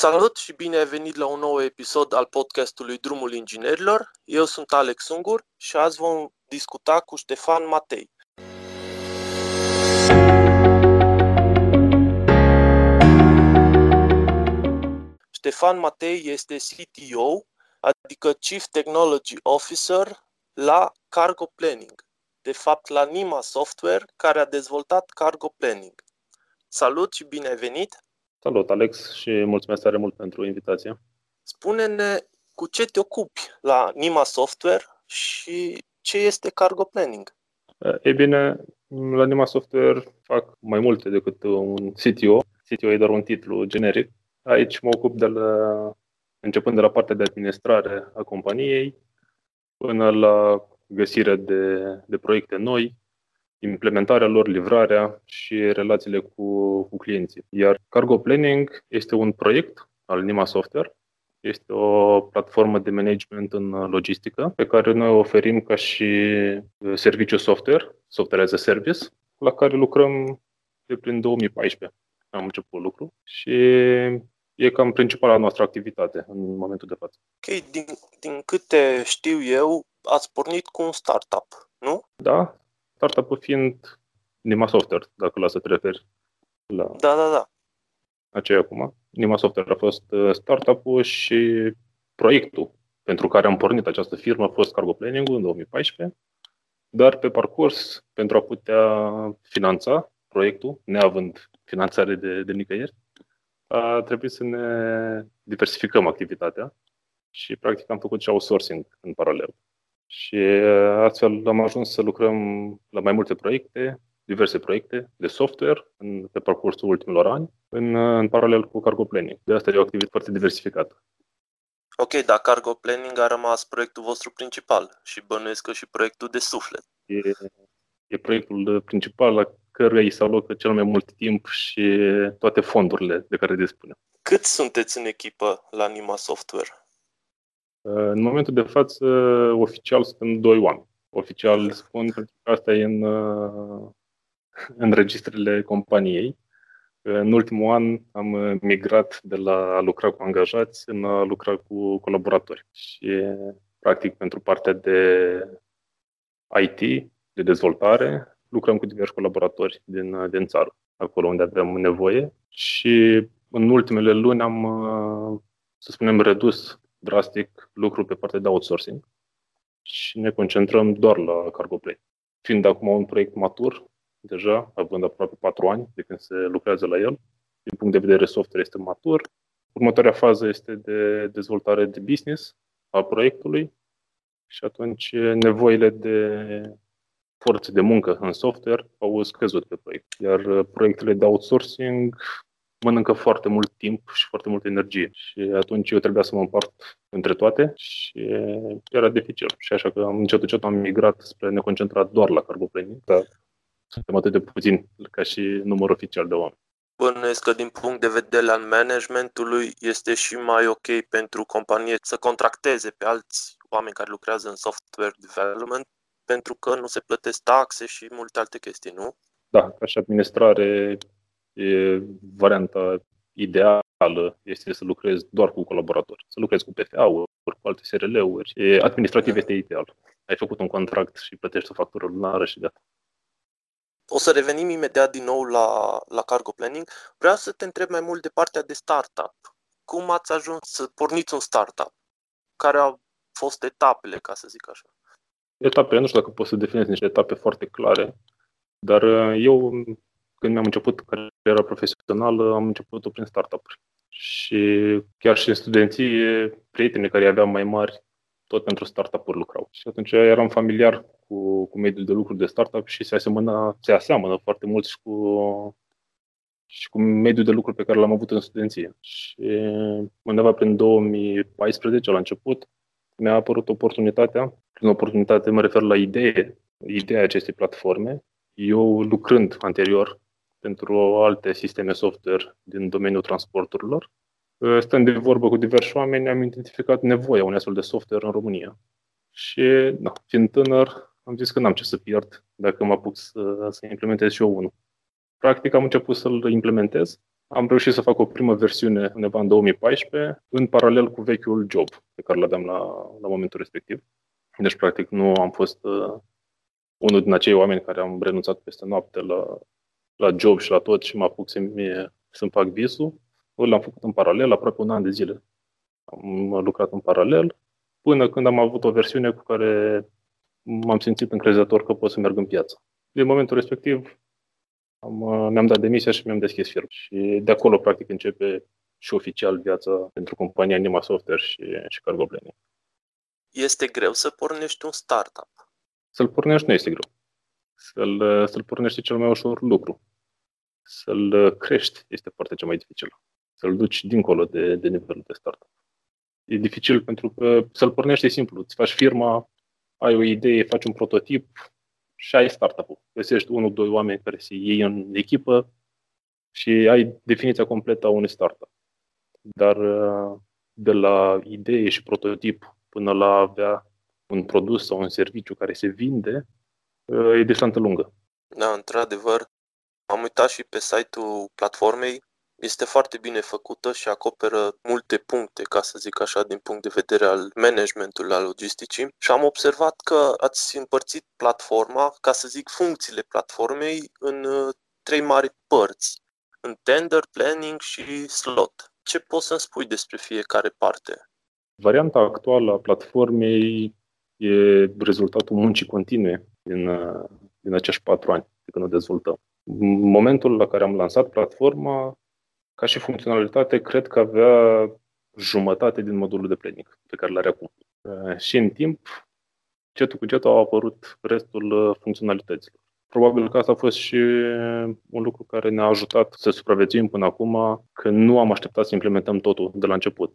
Salut și bine ai venit la un nou episod al podcastului Drumul Inginerilor. Eu sunt Alex Ungur și azi vom discuta cu Ștefan Matei. Ștefan Matei este CTO, adică Chief Technology Officer la Cargo Planning, de fapt la Nima Software, care a dezvoltat Cargo Planning. Salut și bine ai venit! Salut, Alex, și mulțumesc tare mult pentru invitație. Spune-ne cu ce te ocupi la Nima Software și ce este Cargo Planning? Ei bine, la Nima Software fac mai multe decât un CTO. CTO e doar un titlu generic. Aici mă ocup de la, începând de la partea de administrare a companiei până la găsirea de, de proiecte noi, implementarea lor, livrarea și relațiile cu, cu clienții. Iar Cargo Planning este un proiect al Nima Software. Este o platformă de management în logistică pe care noi o oferim ca și serviciu software, software as a service, la care lucrăm de prin 2014. Am început lucru și e cam principala noastră activitate în momentul de față. Ok, din, din câte știu eu, ați pornit cu un startup, nu? Da, startup-ul fiind Nima Software, dacă la să te referi. La da, da, da. Aceea acum. Nima Software a fost uh, startup-ul și proiectul pentru care am pornit această firmă a fost Cargo Planning în 2014, dar pe parcurs, pentru a putea finanța proiectul, neavând finanțare de, de nicăieri, a trebuit să ne diversificăm activitatea și practic am făcut și outsourcing în paralel. Și uh, astfel am ajuns să lucrăm la mai multe proiecte, diverse proiecte de software în, pe parcursul ultimilor ani, în, uh, în paralel cu cargo planning. De asta e o activitate foarte diversificată. Ok, dar cargo planning a rămas proiectul vostru principal și bănuiesc că și proiectul de suflet. E, e proiectul principal la căruia îi se alocă cel mai mult timp și toate fondurile de care dispunem. Cât sunteți în echipă la Nima Software? În momentul de față, oficial sunt doi oameni. Oficial spun că asta e în, în registrele companiei. În ultimul an am migrat de la a lucra cu angajați în a lucra cu colaboratori. Și, practic, pentru partea de IT, de dezvoltare, lucrăm cu diversi colaboratori din, din țară, acolo unde avem nevoie. Și în ultimele luni am, să spunem, redus drastic lucrul pe partea de outsourcing și ne concentrăm doar la cargo play. Fiind acum un proiect matur, deja, având aproape 4 ani de când se lucrează la el, din punct de vedere software este matur. Următoarea fază este de dezvoltare de business a proiectului și atunci nevoile de forțe de muncă în software au scăzut pe proiect. Iar proiectele de outsourcing mănâncă foarte mult timp și foarte multă energie. Și atunci eu trebuia să mă împart între toate și era dificil. Și așa că am încet, încet am migrat spre ne concentra doar la cargo planning, dar suntem atât de puțini ca și număr oficial de oameni. Bănuiesc că din punct de vedere al managementului este și mai ok pentru companie să contracteze pe alți oameni care lucrează în software development pentru că nu se plătesc taxe și multe alte chestii, nu? Da, ca și administrare e varianta ideală este să lucrezi doar cu colaboratori, să lucrezi cu PFA-uri, cu alte SRL-uri. E, administrativ este ideal. Ai făcut un contract și plătești o factură lunară și gata. O să revenim imediat din nou la, la cargo planning. Vreau să te întreb mai mult de partea de startup. Cum ați ajuns să porniți un startup? Care au fost etapele, ca să zic așa? Etapele, nu știu dacă pot să definez niște etape foarte clare, dar eu când mi-am început cariera profesională, am început-o prin startup-uri. Și chiar și în studenție, prietenii care aveam mai mari, tot pentru startup-uri lucrau. Și atunci eram familiar cu, cu mediul de lucru de startup și se asemănă, se aseamănă foarte mult și cu, și cu mediul de lucru pe care l-am avut în studenție. Și undeva prin 2014, la început, mi-a apărut oportunitatea, prin oportunitate mă refer la idee, ideea acestei platforme. Eu lucrând anterior pentru alte sisteme software din domeniul transporturilor. Stând de vorbă cu diversi oameni, am identificat nevoia unui astfel de software în România. Și, da, fiind tânăr, am zis că n-am ce să pierd dacă mă apuc să, să implementez și eu unul. Practic am început să-l implementez Am reușit să fac o primă versiune undeva în 2014, în paralel cu vechiul job pe care l-aveam la, la momentul respectiv. Deci, practic, nu am fost uh, unul din acei oameni care am renunțat peste noapte la, la job și la tot și mă apuc să mie să-mi fac visul. L-am făcut în paralel, aproape un an de zile. Am lucrat în paralel, până când am avut o versiune cu care m-am simțit încrezător că pot să merg în piață. Din momentul respectiv am, mi-am dat demisia și mi-am deschis firma. Și de acolo, practic, începe și oficial viața pentru compania Nima Software și, și Cargo Planning. Este greu să pornești un startup? Să-l pornești nu este greu. Să-l, să-l pornești e cel mai ușor lucru. Să-l crești este foarte cel mai dificil. Să-l duci dincolo de, de nivelul de startup. E dificil pentru că să-l pornești e simplu. Îți faci firma, ai o idee, faci un prototip și ai startup-ul. Găsești unul, doi oameni care se iei în echipă și ai definiția completă a unui startup. Dar de la idee și prototip până la a avea un produs sau un serviciu care se vinde, e distanță lungă. Da, într-adevăr. Am uitat și pe site-ul platformei este foarte bine făcută și acoperă multe puncte, ca să zic așa, din punct de vedere al managementului, al logisticii și am observat că ați împărțit platforma, ca să zic funcțiile platformei, în uh, trei mari părți, în tender, planning și slot. Ce poți să-mi spui despre fiecare parte? Varianta actuală a platformei e rezultatul muncii continue din, uh, din acești patru ani de când o dezvoltăm. În momentul la care am lansat platforma, ca și funcționalitate, cred că avea jumătate din modulul de planning pe care l-are acum. Uh, și în timp, cetul cu cetul au apărut restul uh, funcționalităților. Probabil că asta a fost și un lucru care ne-a ajutat să supraviețuim până acum, că nu am așteptat să implementăm totul de la început.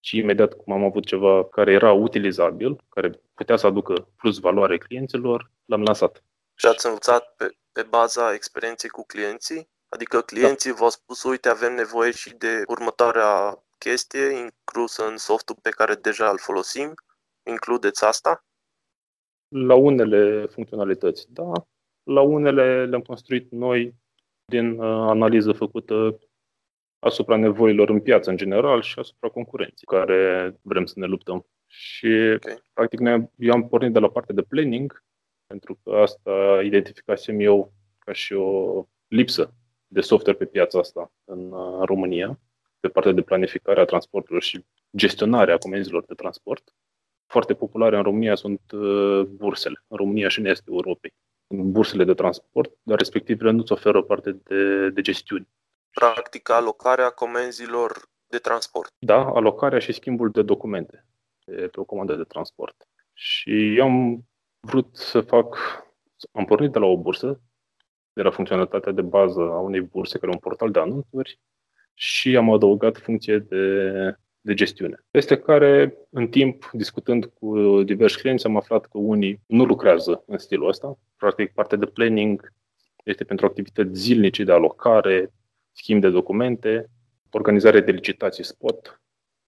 Și imediat cum am avut ceva care era utilizabil, care putea să aducă plus valoare clienților, l-am lansat. Și ați învățat pe, pe baza experienței cu clienții? Adică clienții da. v-au spus, uite, avem nevoie și de următoarea chestie inclusă în softul pe care deja îl folosim. Includeți asta? La unele funcționalități, da. La unele le-am construit noi din uh, analiză făcută asupra nevoilor în piață în general și asupra concurenții care vrem să ne luptăm. Și, okay. practic, eu am pornit de la partea de planning, pentru că asta identificasem eu ca și o lipsă de software pe piața asta în uh, România, pe partea de planificare a transporturilor și gestionarea comenzilor de transport. Foarte populare în România sunt uh, bursele, în România și în estul Europei. Bursele de transport, dar respectivele nu-ți oferă parte de, de gestiune. Practic, alocarea comenzilor de transport. Da, alocarea și schimbul de documente pe o comandă de transport. Și eu am vrut să fac, am pornit de la o bursă era funcționalitatea de bază a unei burse, care e un portal de anunțuri, și am adăugat funcție de, de gestiune. Este care, în timp, discutând cu diversi clienți, am aflat că unii nu lucrează în stilul ăsta. Practic, partea de planning este pentru activități zilnice de alocare, schimb de documente, organizare de licitații spot,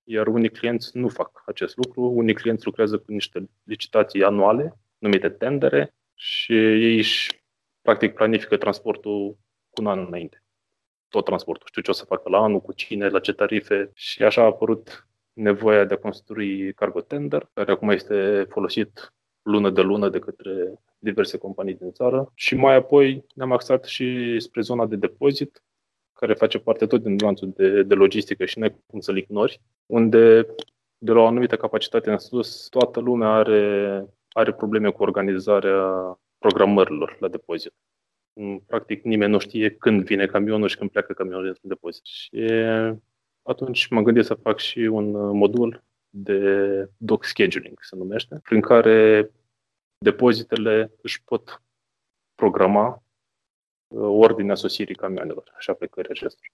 iar unii clienți nu fac acest lucru. Unii clienți lucrează cu niște licitații anuale, numite tendere, și ei își practic planifică transportul cu un an înainte. Tot transportul. Știu ce o să facă la anul, cu cine, la ce tarife și așa a apărut nevoia de a construi cargo tender, care acum este folosit lună de lună de către diverse companii din țară și mai apoi ne-am axat și spre zona de depozit, care face parte tot din lanțul de, de logistică și nu cum să-l ignori, unde de la o anumită capacitate în sus, toată lumea are, are probleme cu organizarea programărilor la depozit. Practic nimeni nu știe când vine camionul și când pleacă camionul dintr-un depozit. Și atunci m-am gândit să fac și un modul de doc scheduling, se numește, prin care depozitele își pot programa uh, ordinea sosirii camioanelor, așa pe care acestor.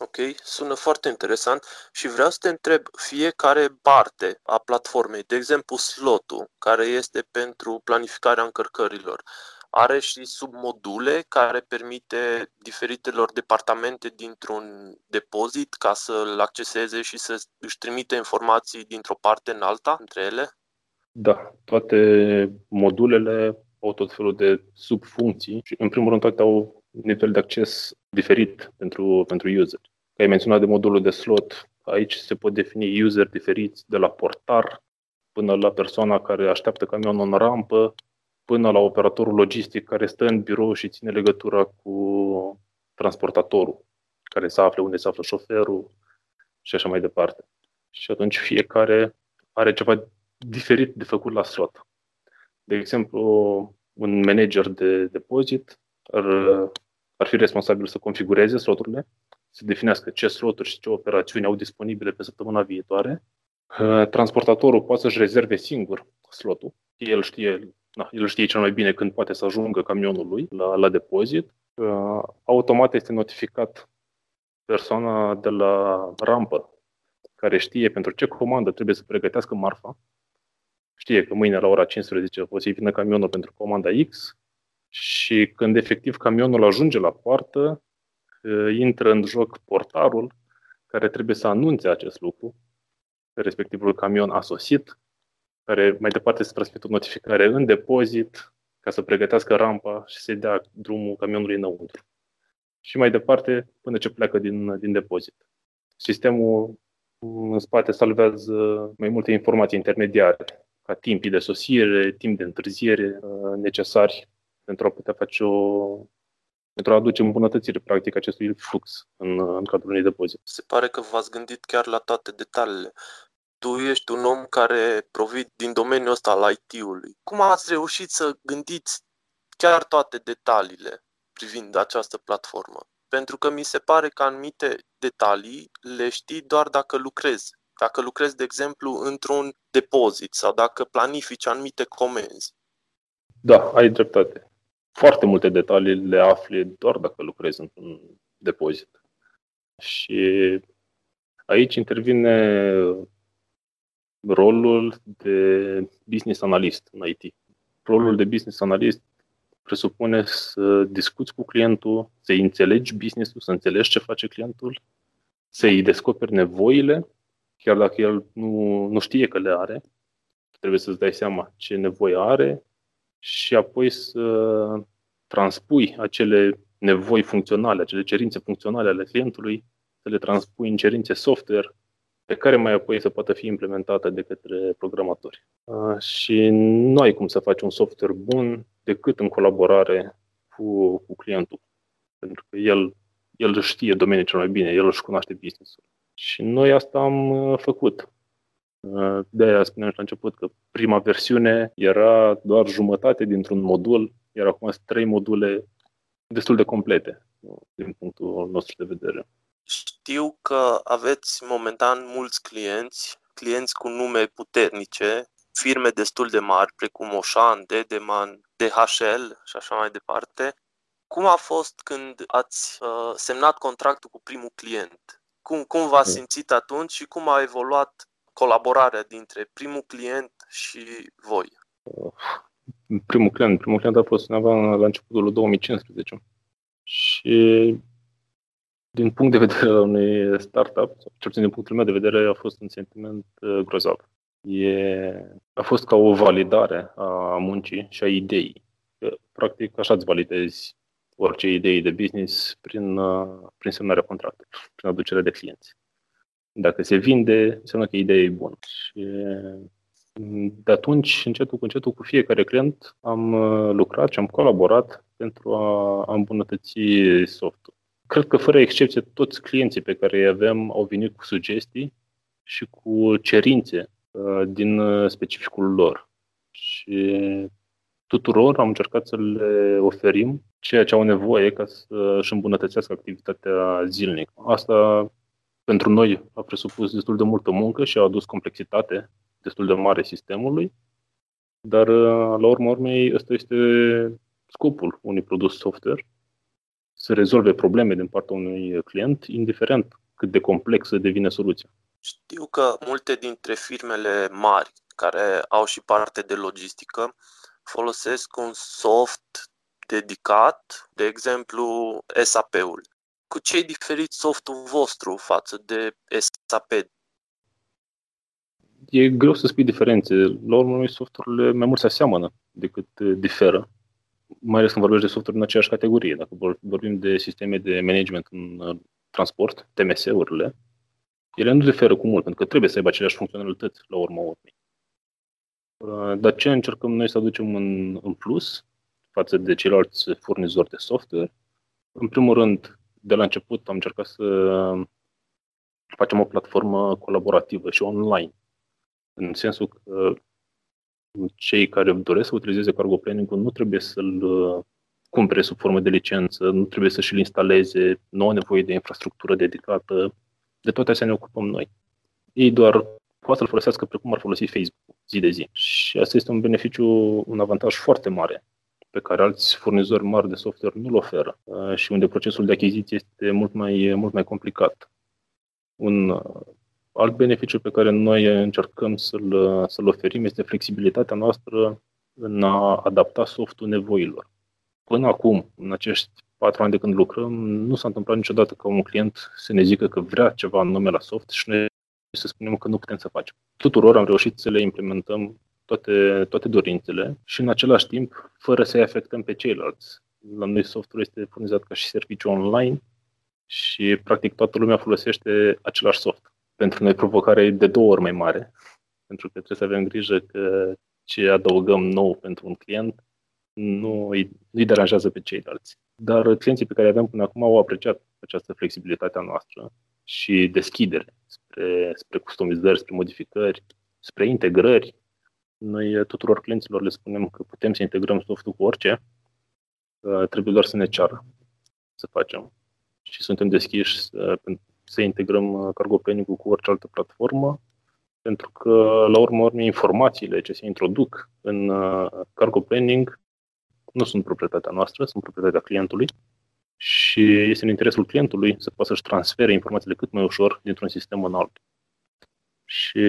Ok, sună foarte interesant și vreau să te întreb fiecare parte a platformei, de exemplu slotul, care este pentru planificarea încărcărilor, are și submodule care permite diferitelor departamente dintr-un depozit ca să-l acceseze și să își trimite informații dintr-o parte în alta între ele? Da, toate modulele au tot felul de subfuncții și în primul rând toate au nivel de acces diferit pentru, pentru user. Că ai menționat de modulul de slot, aici se pot defini user diferiți de la portar până la persoana care așteaptă camionul în rampă, până la operatorul logistic care stă în birou și ține legătura cu transportatorul, care se află unde se află șoferul și așa mai departe. Și atunci fiecare are ceva diferit de făcut la slot. De exemplu, un manager de depozit ar, ar fi responsabil să configureze sloturile, să definească ce sloturi și ce operațiuni au disponibile pe săptămâna viitoare. Transportatorul poate să-și rezerve singur slotul. El știe, na, el știe cel mai bine când poate să ajungă camionul lui la, la depozit. Automat este notificat persoana de la rampă care știe pentru ce comandă trebuie să pregătească marfa știe că mâine la ora 15 o să-i vină camionul pentru comanda X și când efectiv camionul ajunge la poartă, intră în joc portarul care trebuie să anunțe acest lucru, că respectivul camion a sosit, care mai departe se transmite o notificare în depozit ca să pregătească rampa și să dea drumul camionului înăuntru. Și mai departe până ce pleacă din, din depozit. Sistemul în spate salvează mai multe informații intermediare, ca timpii de sosire, timp de întârziere uh, necesari pentru a putea face o pentru a aduce îmbunătățire practic acestui flux în, în cadrul unui depozit. Se pare că v-ați gândit chiar la toate detaliile. Tu ești un om care provii din domeniul ăsta al IT-ului. Cum ați reușit să gândiți chiar toate detaliile privind această platformă? Pentru că mi se pare că anumite detalii le știi doar dacă lucrezi. Dacă lucrezi, de exemplu, într-un depozit sau dacă planifici anumite comenzi. Da, ai dreptate. Foarte multe detalii le afli doar dacă lucrezi într-un depozit. Și aici intervine rolul de business analyst în IT. Rolul de business analyst presupune să discuți cu clientul, să înțelegi business-ul, să înțelegi ce face clientul, să-i descoperi nevoile chiar dacă el nu, nu știe că le are, trebuie să-ți dai seama ce nevoie are și apoi să transpui acele nevoi funcționale, acele cerințe funcționale ale clientului, să le transpui în cerințe software pe care mai apoi să poată fi implementate de către programatori. Și nu ai cum să faci un software bun decât în colaborare cu, cu clientul. Pentru că el, el știe domeniul cel mai bine, el își cunoaște business-ul. Și noi asta am uh, făcut. Uh, de aia spuneam și la început că prima versiune era doar jumătate dintr-un modul, iar acum sunt trei module destul de complete din punctul nostru de vedere. Știu că aveți momentan mulți clienți, clienți cu nume puternice, firme destul de mari, precum Oșan, Dedeman, DHL și așa mai departe. Cum a fost când ați uh, semnat contractul cu primul client? Cum, cum v-ați simțit atunci și cum a evoluat colaborarea dintre primul client și voi? Primul client, primul client a fost undeva la începutul 2015. Și din punct de vedere al unui startup, sau cel puțin din punctul meu de vedere, a fost un sentiment uh, grozav. E, a fost ca o validare a muncii și a ideii. Practic, așa îți validezi orice idei de business prin, uh, prin semnarea contractului, prin aducerea de clienți. Dacă se vinde, înseamnă că ideea e bună. Și mm, de atunci, încetul cu încetul, cu fiecare client am uh, lucrat și am colaborat pentru a îmbunătăți softul. Cred că, fără excepție, toți clienții pe care îi avem au venit cu sugestii și cu cerințe uh, din specificul lor. Și tuturor am încercat să le oferim ceea ce au nevoie ca să își îmbunătățească activitatea zilnică. Asta pentru noi a presupus destul de multă muncă și a adus complexitate destul de mare sistemului, dar la urma urmei ăsta este scopul unui produs software, să rezolve probleme din partea unui client, indiferent cât de complexă devine soluția. Știu că multe dintre firmele mari care au și parte de logistică folosesc un soft dedicat, de exemplu SAP-ul. Cu ce e diferit softul vostru față de SAP? E greu să spui diferențe. La urmă, softurile mai mult se aseamănă decât diferă. mai ales când vorbești de software în aceeași categorie. Dacă vorbim de sisteme de management în uh, transport, TMS-urile, ele nu diferă cu mult, pentru că trebuie să aibă aceleași funcționalități la urma urmei. Uh, dar ce încercăm noi să aducem în, în plus față de ceilalți furnizori de software? În primul rând, de la început am încercat să facem o platformă colaborativă și online. În sensul că cei care doresc să utilizeze cargo planning nu trebuie să-l uh, cumpere sub formă de licență, nu trebuie să și-l instaleze, nu au nevoie de infrastructură dedicată, de toate astea ne ocupăm noi. Ei doar poate să-l folosească precum ar folosi Facebook zi de zi. Și asta este un beneficiu, un avantaj foarte mare pe care alți furnizori mari de software nu-l oferă uh, și unde procesul de achiziție este mult mai, mult mai complicat. Un uh, alt beneficiu pe care noi încercăm să-l, să-l oferim este flexibilitatea noastră în a adapta softul nevoilor. Până acum, în acești patru ani de când lucrăm, nu s-a întâmplat niciodată ca un client să ne zică că vrea ceva nume la soft și noi să spunem că nu putem să facem. Tuturor am reușit să le implementăm toate, toate dorințele și în același timp, fără să-i afectăm pe ceilalți. La noi softul este furnizat ca și serviciu online și practic toată lumea folosește același soft. Pentru noi provocarea e de două ori mai mare, pentru că trebuie să avem grijă că ce adăugăm nou pentru un client nu îi, nu îi deranjează pe ceilalți. Dar clienții pe care avem până acum au apreciat această flexibilitate a noastră și deschidere spre, spre customizări, spre modificări, spre integrări. Noi tuturor clienților le spunem că putem să integrăm softul cu orice, trebuie doar să ne ceară să facem. Și suntem deschiși să, să integrăm cargo planning cu orice altă platformă, pentru că, la urmă urmei, informațiile ce se introduc în cargo planning nu sunt proprietatea noastră, sunt proprietatea clientului și este în interesul clientului să poată să-și transfere informațiile cât mai ușor dintr-un sistem în altul. Și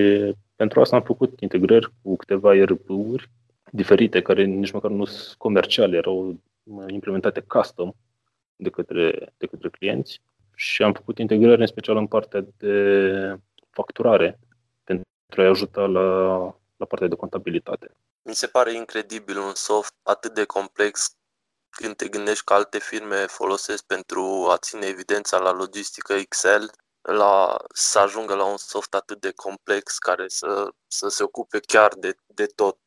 pentru asta am făcut integrări cu câteva ERP-uri diferite, care nici măcar nu sunt comerciale, erau implementate custom de către, de către clienți și am făcut integrări în special în partea de facturare pentru a-i ajuta la, la partea de contabilitate. Mi se pare incredibil un soft atât de complex când te gândești că alte firme folosesc pentru a ține evidența la logistică Excel, la, să ajungă la un soft atât de complex care să, să se ocupe chiar de, de tot.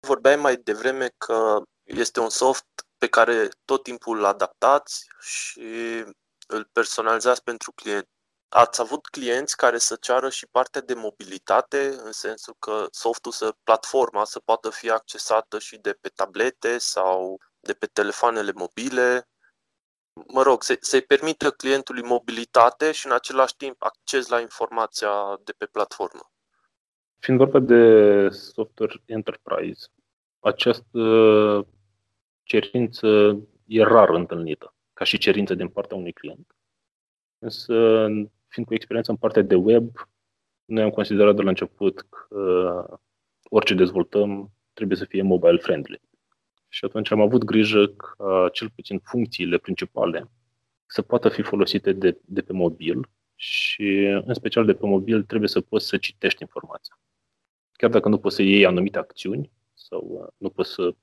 Vorbeai mai devreme că este un soft pe care tot timpul îl adaptați și îl personalizați pentru client. Ați avut clienți care să ceară și partea de mobilitate, în sensul că softul, să, platforma să poată fi accesată și de pe tablete sau de pe telefoanele mobile. Mă rog, să, să-i permită clientului mobilitate și în același timp acces la informația de pe platformă. Fiind vorba de software enterprise, această cerință e rar întâlnită, ca și cerință din partea unui client. Însă fiind cu experiență în partea de web, noi am considerat de la început că orice dezvoltăm trebuie să fie mobile friendly. Și atunci am avut grijă ca cel puțin funcțiile principale să poată fi folosite de, de pe mobil și în special de pe mobil trebuie să poți să citești informația. Chiar dacă nu poți să iei anumite acțiuni sau nu poți să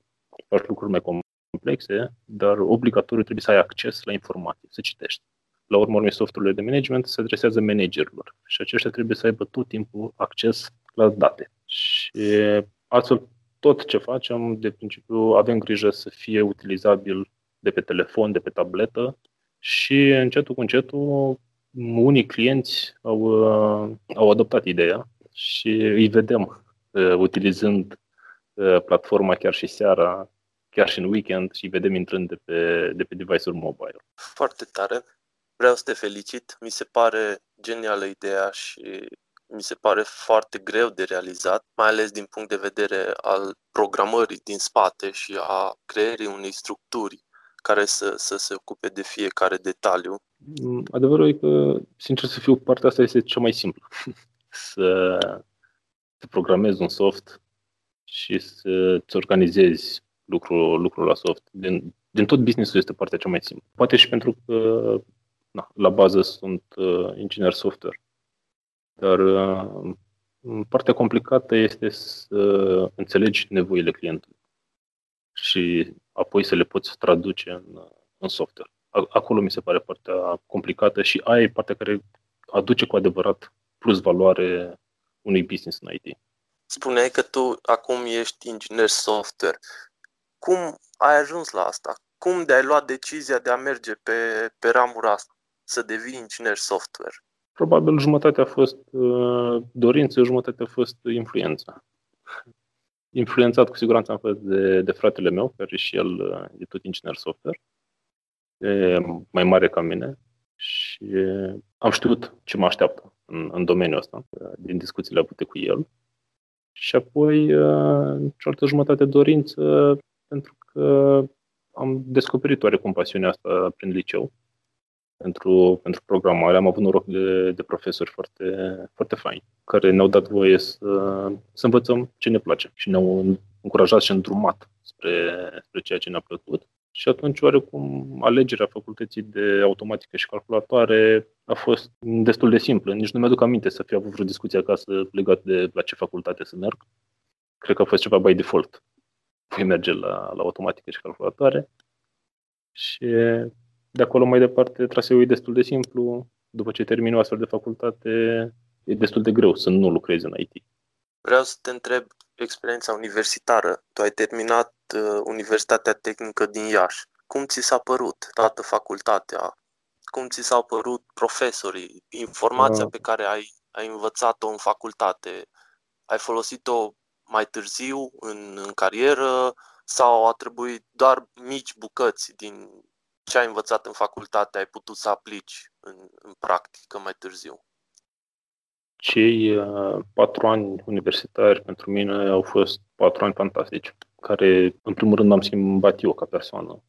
faci lucruri mai complexe, dar obligatoriu trebuie să ai acces la informații, să citești la urmă urmei softurile de management se adresează managerilor și aceștia trebuie să aibă tot timpul acces la date. Și astfel tot ce facem, de principiu, avem grijă să fie utilizabil de pe telefon, de pe tabletă și încetul cu încetul unii clienți au, au adoptat ideea și îi vedem uh, utilizând uh, platforma chiar și seara, chiar și în weekend și îi vedem intrând de pe, de pe device-uri mobile. Foarte tare. Vreau să te felicit, mi se pare genială ideea și mi se pare foarte greu de realizat, mai ales din punct de vedere al programării din spate și a creării unei structuri care să, să se ocupe de fiecare detaliu. Mm, adevărul e că, sincer să fiu, partea asta este cea mai simplă. să, să programezi un soft și să-ți organizezi lucrul, lucrul la soft. Din, din tot businessul este partea cea mai simplă. Poate și pentru că na, la bază sunt uh, inginer software. Dar uh, partea complicată este să înțelegi nevoile clientului și apoi să le poți traduce în, în software. Acolo mi se pare partea complicată și aia e partea care aduce cu adevărat plus valoare unui business în IT. Spuneai că tu acum ești inginer software. Cum ai ajuns la asta? Cum de ai luat decizia de a merge pe, pe ramura asta, să devii inginer software? Probabil jumătate a fost uh, dorință, jumătate a fost influența. Influențat cu siguranță am fost de, de fratele meu, care și el uh, e tot inginer software, e mai mare ca mine și am știut ce mă așteaptă în, în domeniul ăsta, din discuțiile avute cu el. Și apoi, uh, cealaltă jumătate dorință, pentru că am descoperit oarecum pasiunea asta prin liceu pentru, pentru programare. Am avut noroc de, de profesori foarte, foarte faini, care ne-au dat voie să, să învățăm ce ne place și ne-au încurajat și îndrumat spre, spre ceea ce ne-a plăcut. Și atunci, oarecum, alegerea facultății de automatică și calculatoare a fost destul de simplă. Nici nu mi-aduc aminte să fi avut vreo discuție acasă legat de la ce facultate să merg. Cred că a fost ceva by default. Voi merge la, la automatică și calculatoare. Și de acolo mai departe, traseul e destul de simplu. După ce termin o astfel de facultate, e destul de greu să nu lucrezi în IT. Vreau să te întreb experiența universitară. Tu ai terminat uh, Universitatea Tehnică din Iași. Cum ți s-a părut toată facultatea? Cum ți s-au părut profesorii? Informația uh. pe care ai, ai învățat-o în facultate, ai folosit-o mai târziu în, în carieră sau a trebuit doar mici bucăți din ce ai învățat în facultate ai putut să aplici în, în practică mai târziu? Cei uh, patru ani universitari pentru mine au fost patru ani fantastici, care în primul rând am schimbat eu ca persoană.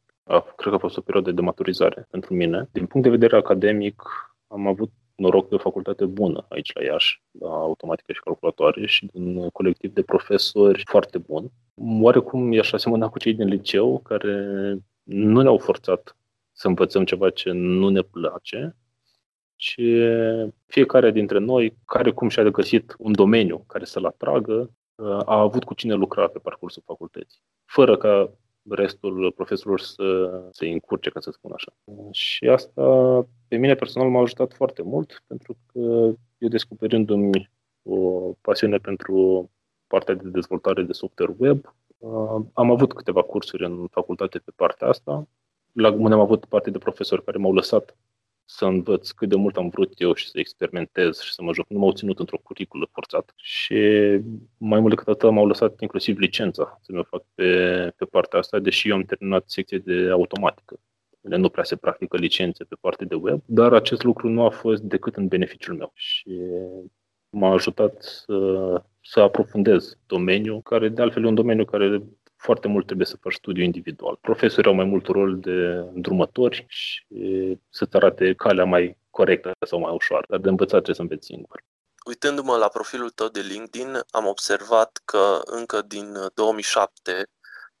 Cred că a fost o perioadă de maturizare pentru mine. Din punct de vedere academic, am avut noroc de o facultate bună aici la Iași, la automatică și calculatoare și un colectiv de profesori foarte bun. Oarecum i-aș asemăna cu cei din liceu, care nu ne-au forțat să învățăm ceva ce nu ne place, ci fiecare dintre noi, care cum și-a găsit un domeniu care să-l atragă, a avut cu cine lucra pe parcursul facultății, fără ca restul profesorilor să se încurce, ca să spun așa. Și asta, pe mine personal, m-a ajutat foarte mult, pentru că eu descoperindu-mi o pasiune pentru partea de dezvoltare de software web, am avut câteva cursuri în facultate pe partea asta la unde am avut parte de profesori care m-au lăsat să învăț cât de mult am vrut eu și să experimentez și să mă joc. Nu m-au ținut într-o curiculă forțat și mai mult decât atât m-au lăsat inclusiv licența să mi fac pe, pe partea asta, deși eu am terminat secție de automatică. Ele nu prea se practică licențe pe partea de web, dar acest lucru nu a fost decât în beneficiul meu și m-a ajutat să, să aprofundez domeniul, care de altfel e un domeniu care foarte mult trebuie să faci studiu individual. Profesorii au mai mult rol de îndrumători și să-ți arate calea mai corectă sau mai ușoară, dar de învățat trebuie să înveți singur. Uitându-mă la profilul tău de LinkedIn, am observat că încă din 2007,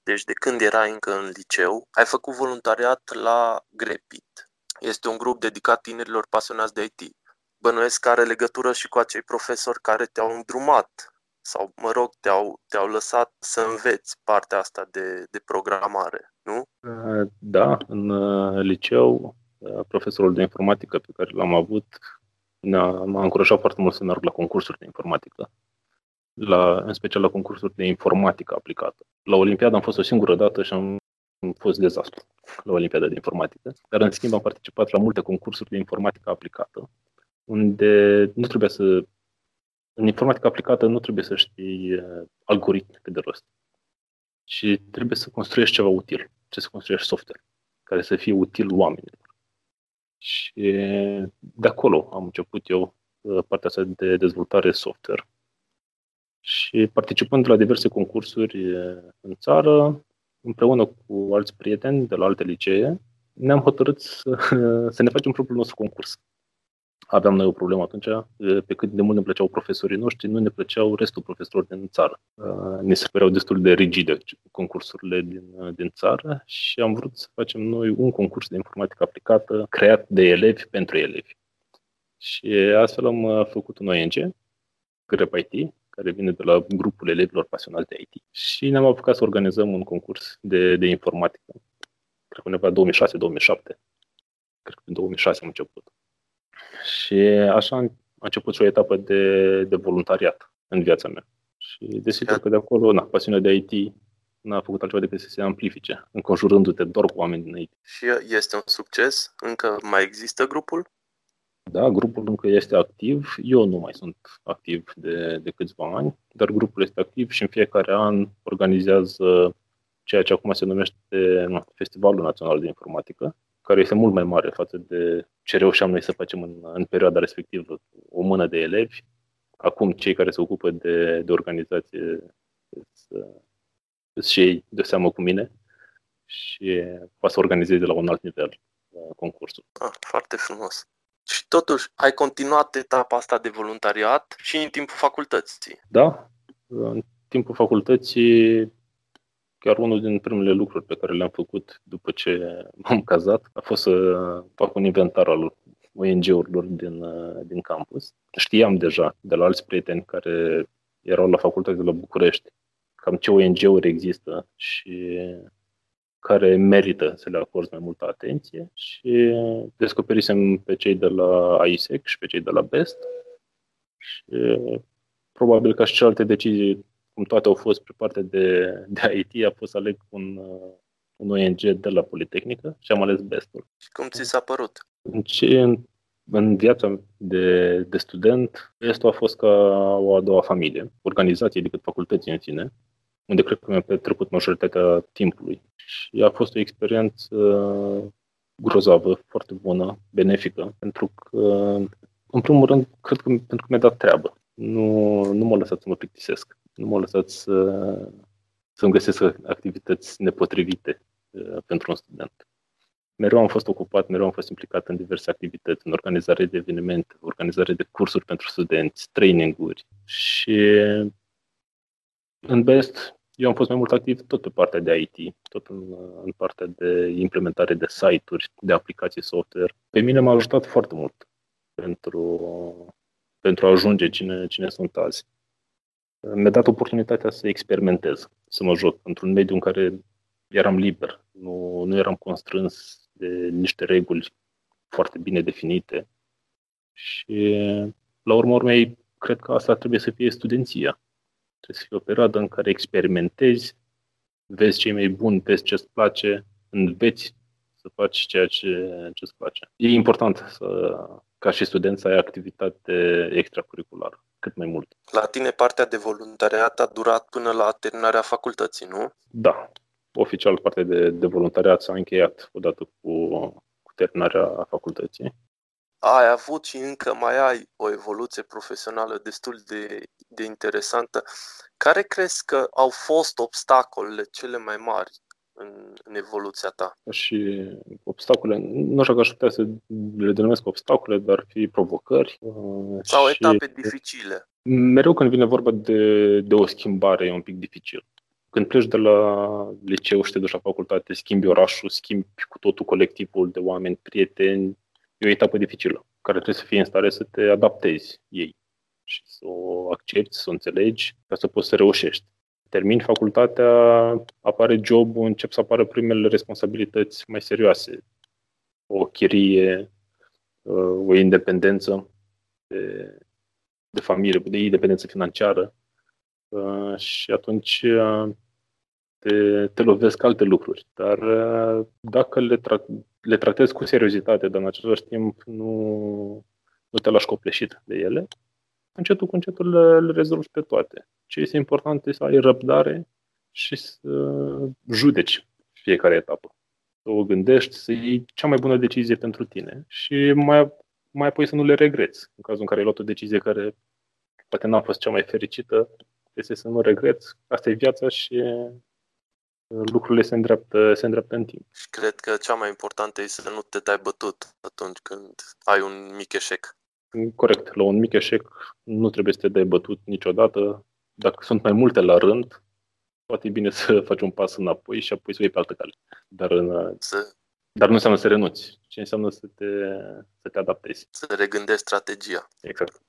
deci de când erai încă în liceu, ai făcut voluntariat la Grepit. Este un grup dedicat tinerilor pasionați de IT. Bănuiesc că are legătură și cu acei profesori care te-au îndrumat sau, mă rog, te-au, te-au lăsat să înveți partea asta de, de programare, nu? Uh, da, în uh, liceu, uh, profesorul de informatică pe care l-am avut m-a încurajat foarte mult să merg la concursuri de informatică, la, în special la concursuri de informatică aplicată. La Olimpiada am fost o singură dată și am fost dezastru la Olimpiada de informatică, dar în schimb am participat la multe concursuri de informatică aplicată, unde nu trebuia să în informatică aplicată nu trebuie să știi uh, algoritmi pe de rost. Și trebuie să construiești ceva util. Trebuie să construiești software care să fie util oamenilor. Și de acolo am început eu uh, partea asta de dezvoltare software. Și participând la diverse concursuri uh, în țară, împreună cu alți prieteni de la alte licee, ne-am hotărât să, să ne facem propriul nostru concurs aveam noi o problemă atunci, pe cât de mult ne plăceau profesorii noștri, nu ne plăceau restul profesorilor din țară. Ne se păreau destul de rigide concursurile din, din țară și am vrut să facem noi un concurs de informatică aplicată creat de elevi pentru elevi. Și astfel am făcut un ONG, Grep IT, care vine de la grupul elevilor pasionați de IT. Și ne-am apucat să organizăm un concurs de, de informatică. Cred că undeva 2006-2007. Cred că în 2006 am început. Și așa a început și o etapă de, de voluntariat în viața mea. Și desigur că de acolo, na, pasiunea de IT n-a făcut altceva decât să se amplifice, înconjurându-te doar cu oameni din IT. Și este un succes? Încă mai există grupul? Da, grupul încă este activ. Eu nu mai sunt activ de, de câțiva ani, dar grupul este activ și în fiecare an organizează ceea ce acum se numește nu, Festivalul Național de Informatică, care este mult mai mare față de ce reușeam noi să facem în, în perioada respectivă, o mână de elevi. Acum cei care se ocupă de, de organizație sunt și ei de seamă cu mine și poate să organizeze la un alt nivel uh, concursul. Ah, foarte frumos. Și totuși, ai continuat etapa asta de voluntariat și în timpul facultății. Da, în timpul facultății, chiar unul din primele lucruri pe care le-am făcut după ce m-am cazat a fost să fac un inventar al ONG-urilor din, din campus. Știam deja de la alți prieteni care erau la facultate de la București cam ce ONG-uri există și care merită să le acorzi mai multă atenție și descoperisem pe cei de la ISEC și pe cei de la BEST și probabil ca și celelalte decizii, cum toate au fost pe partea de, de IT, a fost să aleg un, un ONG de la Politehnică și am ales BEST-ul. Și cum ți s-a părut? În, ce, în, în viața de, de student, BEST-ul a fost ca o a doua familie, organizație decât facultății în sine unde cred că mi-am petrecut majoritatea timpului. Și a fost o experiență grozavă, foarte bună, benefică, pentru că, în primul rând, cred că pentru că mi-a dat treabă. Nu, nu m-a lăsat să mă plictisesc. Nu m-a lăsat să, să-mi găsesc activități nepotrivite uh, pentru un student. Mereu am fost ocupat, mereu am fost implicat în diverse activități, în organizare de evenimente, organizare de cursuri pentru studenți, traininguri și în Best, eu am fost mai mult activ tot pe partea de IT, tot în, în partea de implementare de site-uri, de aplicații software. Pe mine m-a ajutat foarte mult pentru, pentru a ajunge cine, cine sunt azi. Mi-a dat oportunitatea să experimentez, să mă joc într-un mediu în care eram liber, nu, nu eram constrâns de niște reguli foarte bine definite. Și, la urmă urmei, cred că asta trebuie să fie studenția Trebuie să fie o perioadă în care experimentezi, vezi ce e mai bun, vezi ce-ți place, înveți să faci ceea ce îți place. E important să, ca și student să ai activitate extracurriculară, cât mai mult. La tine partea de voluntariat a durat până la terminarea facultății, nu? Da. Oficial partea de, de voluntariat s-a încheiat odată cu, cu terminarea facultății ai avut și încă mai ai o evoluție profesională destul de, de interesantă. Care crezi că au fost obstacolele cele mai mari în, în evoluția ta? Și obstacole, nu știu că aș putea să le denumesc obstacole, dar ar fi provocări. Uh, Sau și etape dificile. Mereu când vine vorba de, de o schimbare e un pic dificil. Când pleci de la liceu și te duci la facultate, schimbi orașul, schimbi cu totul colectivul de oameni, prieteni, e o etapă dificilă, care trebuie să fii în stare să te adaptezi ei și să o accepti, să o înțelegi, ca să poți să reușești. Termin facultatea, apare jobul, încep să apară primele responsabilități mai serioase. O chirie, uh, o independență de, de familie, de independență financiară. Uh, și atunci uh, te, te lovesc alte lucruri. Dar dacă le, tra- le tratezi cu seriozitate, dar în același timp nu, nu te lași copleșit de ele, încetul cu încetul le, le rezolvi pe toate. Ce este important este să ai răbdare și să judeci fiecare etapă. Să o gândești, să iei cea mai bună decizie pentru tine și mai, mai apoi să nu le regreți. În cazul în care ai luat o decizie care poate n-a fost cea mai fericită, este să nu regreți. Asta e viața și lucrurile se îndreaptă, se îndreaptă în timp. Și cred că cea mai importantă e să nu te dai bătut atunci când ai un mic eșec. Corect. La un mic eșec nu trebuie să te dai bătut niciodată. Dacă sunt mai multe la rând, poate e bine să faci un pas înapoi și apoi să iei pe altă cale. Dar, în, să... dar nu înseamnă să renunți. Ce înseamnă să te, să te adaptezi. Să regândești strategia. Exact.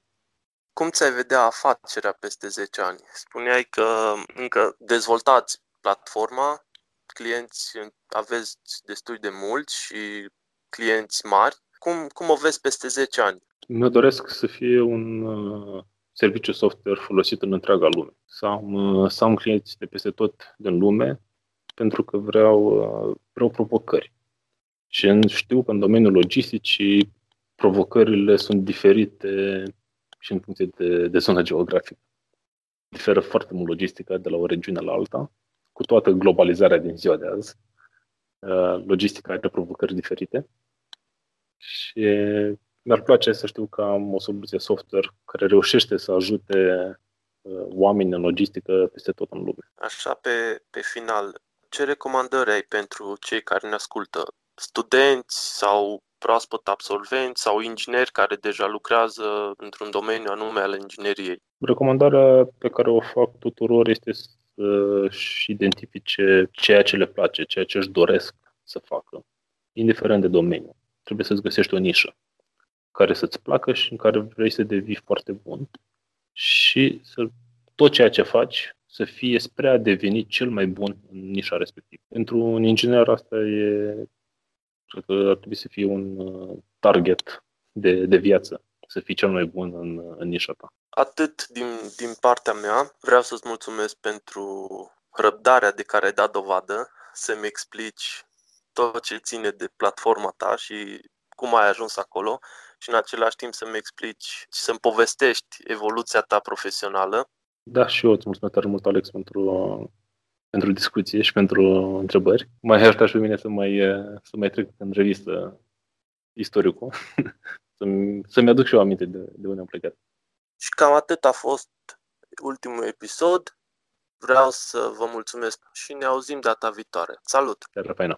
Cum ți-ai vedea afacerea peste 10 ani? Spuneai că încă dezvoltați platforma, clienți aveți destul de mulți și clienți mari. Cum, cum o vezi peste 10 ani? Mă doresc să fie un uh, serviciu software folosit în întreaga lume. Să am, uh, să am clienți de peste tot din lume, pentru că vreau, uh, vreau provocări. Și știu că în domeniul logisticii provocările sunt diferite și în funcție de, de zona geografică. Diferă foarte mult logistica de la o regiune la alta, cu toată globalizarea din ziua de azi. Uh, logistica are provocări diferite și mi-ar place să știu că am o soluție software care reușește să ajute uh, oameni în logistică peste tot în lume. Așa, pe, pe final, ce recomandări ai pentru cei care ne ascultă? Studenți sau proaspăt absolvenți sau ingineri care deja lucrează într-un domeniu anume al ingineriei? Recomandarea pe care o fac tuturor este să-și identifice ceea ce le place, ceea ce își doresc să facă, indiferent de domeniu. Trebuie să-ți găsești o nișă care să-ți placă și în care vrei să devii foarte bun și să tot ceea ce faci să fie spre a deveni cel mai bun în nișa respectivă. Pentru un inginer asta e Cred că ar trebui să fie un uh, target de, de viață, să fii cel mai bun în, în nișa ta. Atât din, din partea mea. Vreau să-ți mulțumesc pentru răbdarea de care ai dat dovadă, să-mi explici tot ce ține de platforma ta și cum ai ajuns acolo și în același timp să-mi explici și să-mi povestești evoluția ta profesională. Da, și eu îți mulțumesc tare mult, Alex, pentru pentru discuție și pentru întrebări. Mai ajutat și pe mine să mai, să mai trec în revistă istoricul, să-mi, să-mi aduc și eu aminte de, de unde am plecat. Și cam atât a fost ultimul episod. Vreau să vă mulțumesc și ne auzim data viitoare. Salut! Chiar faină!